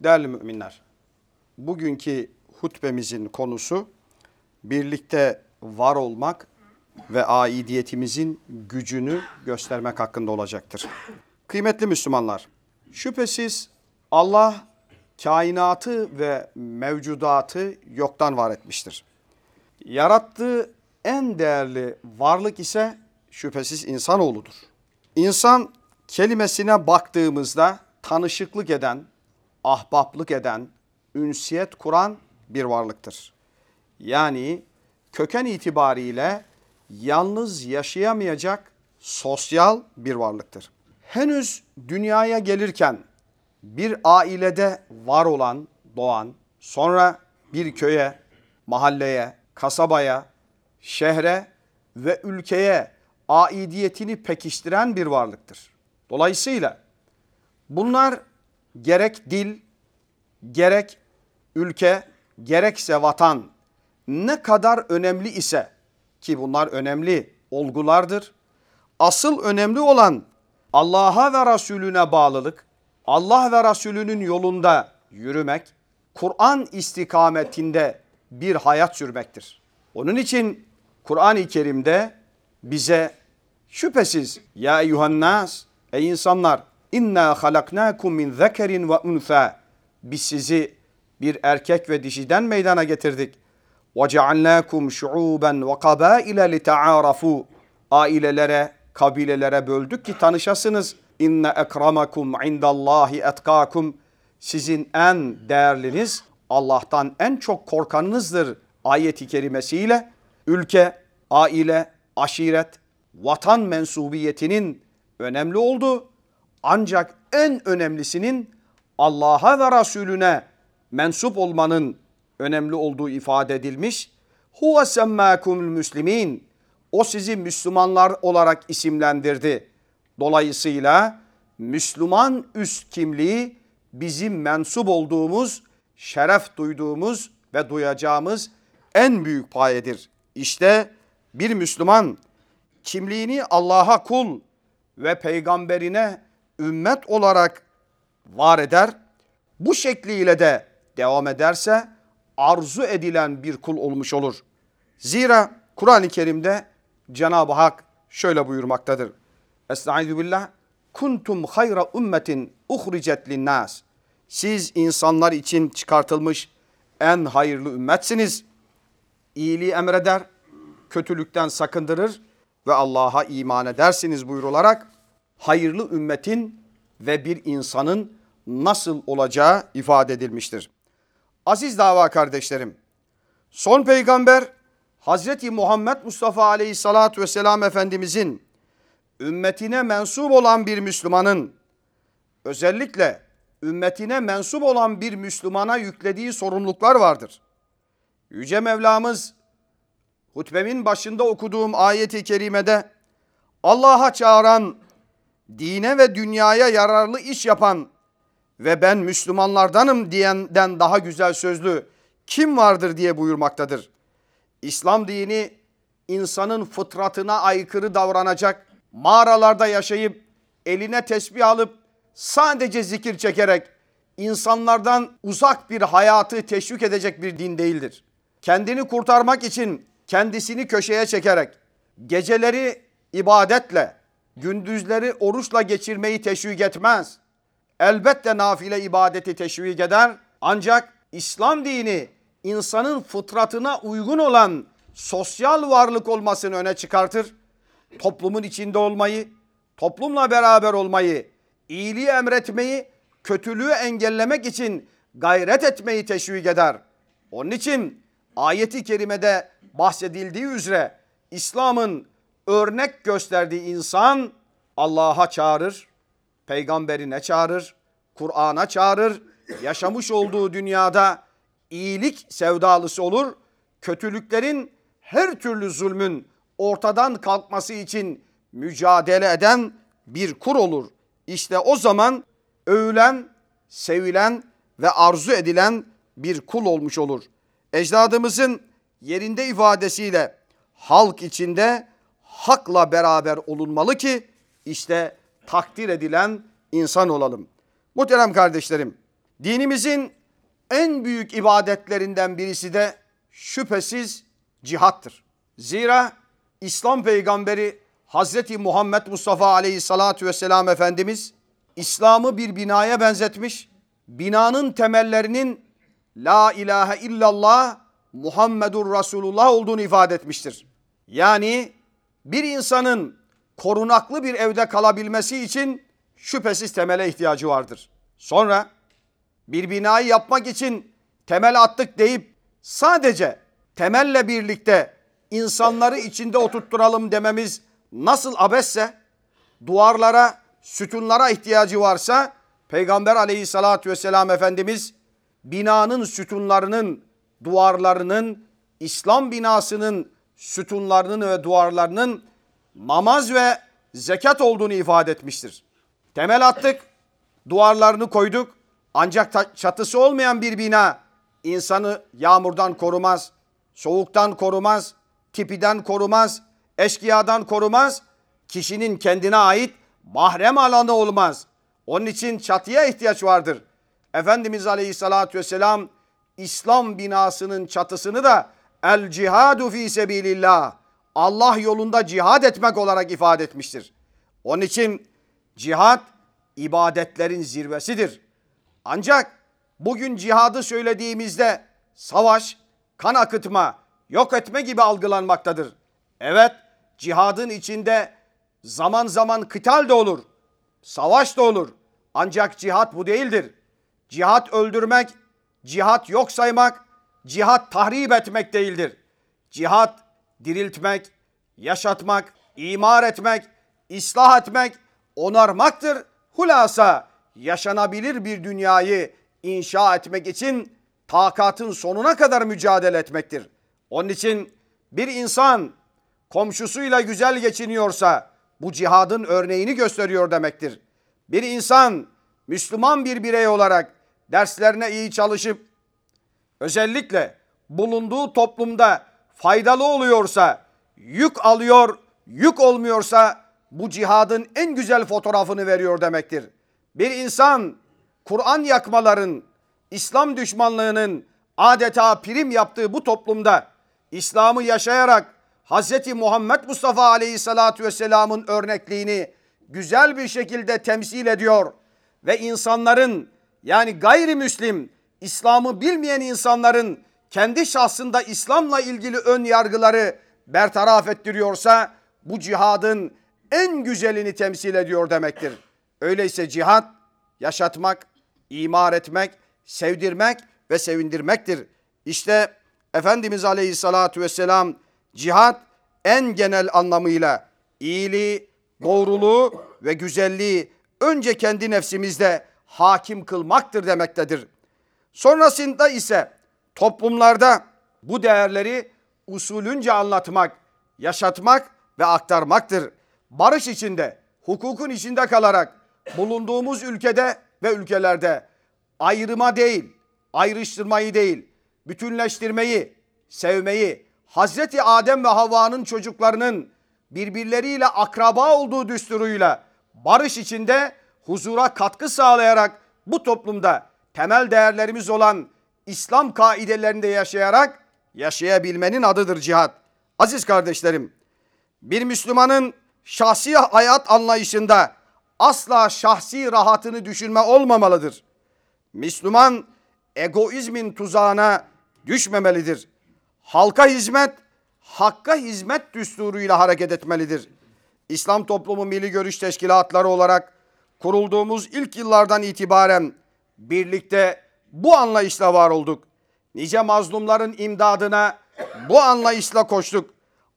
Değerli müminler, bugünkü hutbemizin konusu birlikte var olmak ve aidiyetimizin gücünü göstermek hakkında olacaktır. Kıymetli Müslümanlar, şüphesiz Allah kainatı ve mevcudatı yoktan var etmiştir. Yarattığı en değerli varlık ise şüphesiz insanoğludur. İnsan kelimesine baktığımızda tanışıklık eden, ahbaplık eden, ünsiyet kuran bir varlıktır. Yani köken itibariyle yalnız yaşayamayacak sosyal bir varlıktır. Henüz dünyaya gelirken bir ailede var olan, doğan, sonra bir köye, mahalleye, kasabaya, şehre ve ülkeye aidiyetini pekiştiren bir varlıktır. Dolayısıyla bunlar gerek dil, gerek ülke, gerekse vatan ne kadar önemli ise ki bunlar önemli olgulardır. Asıl önemli olan Allah'a ve Resulüne bağlılık, Allah ve Resulünün yolunda yürümek, Kur'an istikametinde bir hayat sürmektir. Onun için Kur'an-ı Kerim'de bize şüphesiz ya eyyuhannas ey insanlar inna halaknakum min zekerin ve unsa biz sizi bir erkek ve dişiden meydana getirdik. Ve cealnakum şuuben ve kabaile li taarafu ailelere, kabilelere böldük ki tanışasınız. İnne ekramakum indallahi etkakum sizin en değerliniz Allah'tan en çok korkanınızdır ayeti kerimesiyle ülke, aile, aşiret, vatan mensubiyetinin önemli olduğu ancak en önemlisinin Allah'a ve Resulüne mensup olmanın önemli olduğu ifade edilmiş. Huve semmâkumul müslimin. O sizi Müslümanlar olarak isimlendirdi. Dolayısıyla Müslüman üst kimliği bizim mensup olduğumuz, şeref duyduğumuz ve duyacağımız en büyük payedir. İşte bir Müslüman kimliğini Allah'a kul ve peygamberine ümmet olarak var eder. Bu şekliyle de devam ederse arzu edilen bir kul olmuş olur. Zira Kur'an-ı Kerim'de Cenab-ı Hak şöyle buyurmaktadır. Estaizu billah. Kuntum hayra ümmetin uhricet linnas. Siz insanlar için çıkartılmış en hayırlı ümmetsiniz. İyiliği emreder, kötülükten sakındırır ve Allah'a iman edersiniz buyurularak hayırlı ümmetin ve bir insanın nasıl olacağı ifade edilmiştir. Aziz dava kardeşlerim, son peygamber Hazreti Muhammed Mustafa Aleyhisselatü Vesselam Efendimizin ümmetine mensup olan bir Müslümanın özellikle ümmetine mensup olan bir Müslümana yüklediği sorumluluklar vardır. Yüce Mevlamız hutbemin başında okuduğum ayeti kerimede Allah'a çağıran, dine ve dünyaya yararlı iş yapan ve ben Müslümanlardanım diyenden daha güzel sözlü kim vardır diye buyurmaktadır. İslam dini insanın fıtratına aykırı davranacak, mağaralarda yaşayıp eline tesbih alıp sadece zikir çekerek insanlardan uzak bir hayatı teşvik edecek bir din değildir. Kendini kurtarmak için kendisini köşeye çekerek geceleri ibadetle, gündüzleri oruçla geçirmeyi teşvik etmez. Elbette nafile ibadeti teşvik eder ancak İslam dini insanın fıtratına uygun olan sosyal varlık olmasını öne çıkartır. Toplumun içinde olmayı, toplumla beraber olmayı, iyiliği emretmeyi, kötülüğü engellemek için gayret etmeyi teşvik eder. Onun için ayeti kerimede bahsedildiği üzere İslam'ın örnek gösterdiği insan Allah'a çağırır, peygamberine çağırır, Kur'an'a çağırır, yaşamış olduğu dünyada iyilik sevdalısı olur, kötülüklerin her türlü zulmün ortadan kalkması için mücadele eden bir kur olur. İşte o zaman övülen, sevilen ve arzu edilen bir kul olmuş olur. Ecdadımızın yerinde ifadesiyle halk içinde hakla beraber olunmalı ki işte takdir edilen insan olalım. Muhterem kardeşlerim, Dinimizin en büyük ibadetlerinden birisi de şüphesiz cihattır. Zira İslam peygamberi Hazreti Muhammed Mustafa aleyhissalatü vesselam Efendimiz İslam'ı bir binaya benzetmiş. Binanın temellerinin La ilahe illallah Muhammedur Resulullah olduğunu ifade etmiştir. Yani bir insanın korunaklı bir evde kalabilmesi için şüphesiz temele ihtiyacı vardır. Sonra bir binayı yapmak için temel attık deyip sadece temelle birlikte insanları içinde oturtturalım dememiz nasıl abesse duvarlara, sütunlara ihtiyacı varsa Peygamber aleyhissalatü vesselam Efendimiz binanın sütunlarının, duvarlarının, İslam binasının sütunlarının ve duvarlarının namaz ve zekat olduğunu ifade etmiştir. Temel attık, duvarlarını koyduk. Ancak çatısı olmayan bir bina insanı yağmurdan korumaz, soğuktan korumaz, tipiden korumaz, eşkıyadan korumaz. Kişinin kendine ait mahrem alanı olmaz. Onun için çatıya ihtiyaç vardır. Efendimiz Aleyhisselatü Vesselam İslam binasının çatısını da el cihadu fi sebilillah Allah yolunda cihad etmek olarak ifade etmiştir. Onun için cihad ibadetlerin zirvesidir. Ancak bugün cihadı söylediğimizde savaş, kan akıtma, yok etme gibi algılanmaktadır. Evet, cihadın içinde zaman zaman kıtal da olur, savaş da olur. Ancak cihat bu değildir. Cihat öldürmek, cihat yok saymak, cihat tahrip etmek değildir. Cihat diriltmek, yaşatmak, imar etmek, ıslah etmek, onarmaktır. Hulasa yaşanabilir bir dünyayı inşa etmek için takatın sonuna kadar mücadele etmektir. Onun için bir insan komşusuyla güzel geçiniyorsa bu cihadın örneğini gösteriyor demektir. Bir insan Müslüman bir birey olarak derslerine iyi çalışıp özellikle bulunduğu toplumda faydalı oluyorsa, yük alıyor, yük olmuyorsa bu cihadın en güzel fotoğrafını veriyor demektir. Bir insan Kur'an yakmaların, İslam düşmanlığının adeta prim yaptığı bu toplumda İslam'ı yaşayarak Hz. Muhammed Mustafa Aleyhisselatü Vesselam'ın örnekliğini güzel bir şekilde temsil ediyor ve insanların yani gayrimüslim İslam'ı bilmeyen insanların kendi şahsında İslam'la ilgili ön yargıları bertaraf ettiriyorsa bu cihadın en güzelini temsil ediyor demektir. Öyleyse cihat yaşatmak, imar etmek, sevdirmek ve sevindirmektir. İşte Efendimiz Aleyhisselatü Vesselam cihat en genel anlamıyla iyiliği, doğruluğu ve güzelliği önce kendi nefsimizde hakim kılmaktır demektedir. Sonrasında ise toplumlarda bu değerleri usulünce anlatmak, yaşatmak ve aktarmaktır. Barış içinde, hukukun içinde kalarak bulunduğumuz ülkede ve ülkelerde ayrıma değil, ayrıştırmayı değil, bütünleştirmeyi, sevmeyi, Hazreti Adem ve Havva'nın çocuklarının birbirleriyle akraba olduğu düsturuyla barış içinde huzura katkı sağlayarak bu toplumda temel değerlerimiz olan İslam kaidelerinde yaşayarak yaşayabilmenin adıdır cihat. Aziz kardeşlerim, bir Müslümanın şahsi hayat anlayışında asla şahsi rahatını düşünme olmamalıdır. Müslüman egoizmin tuzağına düşmemelidir. Halka hizmet, hakka hizmet düsturuyla hareket etmelidir. İslam Toplumu Milli Görüş Teşkilatları olarak kurulduğumuz ilk yıllardan itibaren birlikte bu anlayışla var olduk. Nice mazlumların imdadına bu anlayışla koştuk.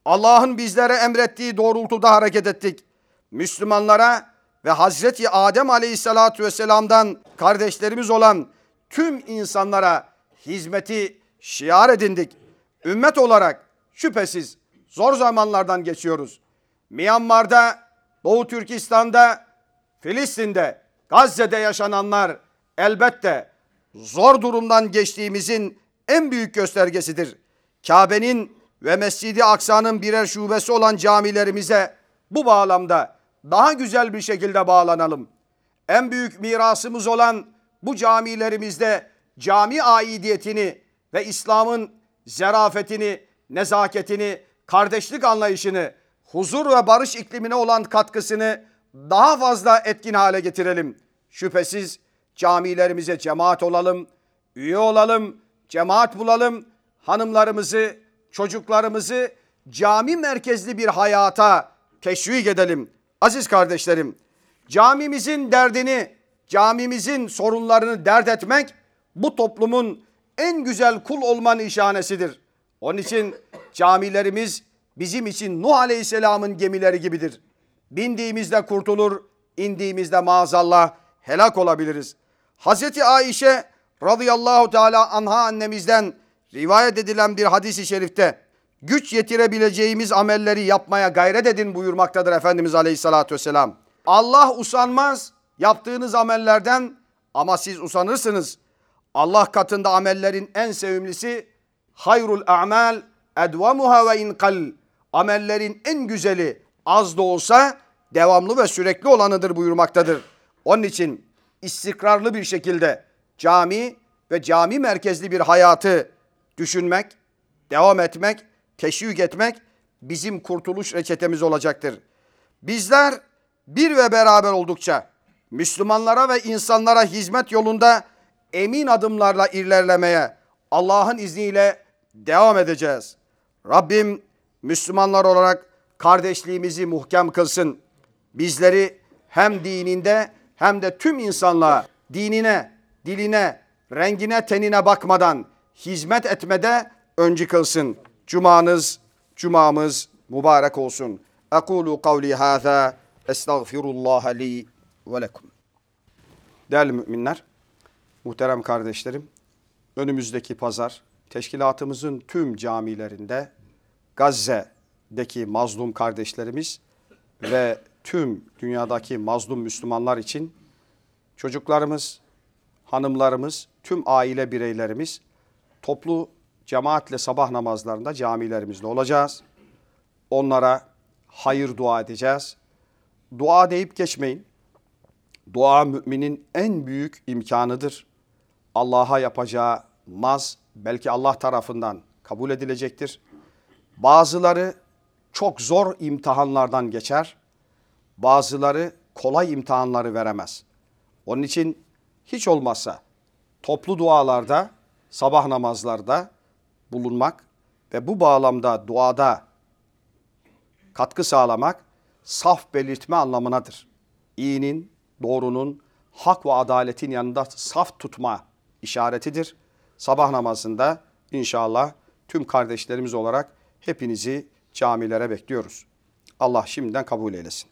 Allah'ın bizlere emrettiği doğrultuda hareket ettik. Müslümanlara ve Hazreti Adem Aleyhisselatü Vesselam'dan kardeşlerimiz olan tüm insanlara hizmeti şiar edindik. Ümmet olarak şüphesiz zor zamanlardan geçiyoruz. Myanmar'da, Doğu Türkistan'da, Filistin'de, Gazze'de yaşananlar elbette zor durumdan geçtiğimizin en büyük göstergesidir. Kabe'nin ve Mescidi Aksa'nın birer şubesi olan camilerimize bu bağlamda daha güzel bir şekilde bağlanalım. En büyük mirasımız olan bu camilerimizde cami aidiyetini ve İslam'ın zerafetini, nezaketini, kardeşlik anlayışını, huzur ve barış iklimine olan katkısını daha fazla etkin hale getirelim. Şüphesiz camilerimize cemaat olalım, üye olalım, cemaat bulalım, hanımlarımızı, çocuklarımızı cami merkezli bir hayata teşvik edelim. Aziz kardeşlerim, camimizin derdini, camimizin sorunlarını dert etmek bu toplumun en güzel kul olma nişanesidir. Onun için camilerimiz bizim için Nuh Aleyhisselam'ın gemileri gibidir. Bindiğimizde kurtulur, indiğimizde maazallah helak olabiliriz. Hazreti Ayşe radıyallahu teala anha annemizden rivayet edilen bir hadisi şerifte güç yetirebileceğimiz amelleri yapmaya gayret edin buyurmaktadır Efendimiz Aleyhisselatü Vesselam. Allah usanmaz yaptığınız amellerden ama siz usanırsınız. Allah katında amellerin en sevimlisi hayrul a'mal edvamuha ve inkal. Amellerin en güzeli az da olsa devamlı ve sürekli olanıdır buyurmaktadır. Onun için istikrarlı bir şekilde cami ve cami merkezli bir hayatı düşünmek, devam etmek, teşvik etmek bizim kurtuluş reçetemiz olacaktır. Bizler bir ve beraber oldukça Müslümanlara ve insanlara hizmet yolunda emin adımlarla ilerlemeye Allah'ın izniyle devam edeceğiz. Rabbim Müslümanlar olarak kardeşliğimizi muhkem kılsın. Bizleri hem dininde hem de tüm insanlığa dinine, diline, rengine, tenine bakmadan hizmet etmede öncü kılsın. Cumanız, cumamız mübarek olsun. Ekulu kavli hâzâ estağfirullah li ve lekum. Değerli müminler, muhterem kardeşlerim, önümüzdeki pazar teşkilatımızın tüm camilerinde Gazze'deki mazlum kardeşlerimiz ve tüm dünyadaki mazlum Müslümanlar için çocuklarımız, hanımlarımız, tüm aile bireylerimiz toplu cemaatle sabah namazlarında camilerimizde olacağız. Onlara hayır dua edeceğiz. Dua deyip geçmeyin. Dua müminin en büyük imkanıdır. Allah'a yapacağı naz belki Allah tarafından kabul edilecektir. Bazıları çok zor imtihanlardan geçer. Bazıları kolay imtihanları veremez. Onun için hiç olmazsa toplu dualarda, sabah namazlarda bulunmak ve bu bağlamda duada katkı sağlamak saf belirtme anlamınadır. İyinin, doğrunun, hak ve adaletin yanında saf tutma işaretidir. Sabah namazında inşallah tüm kardeşlerimiz olarak hepinizi camilere bekliyoruz. Allah şimdiden kabul eylesin.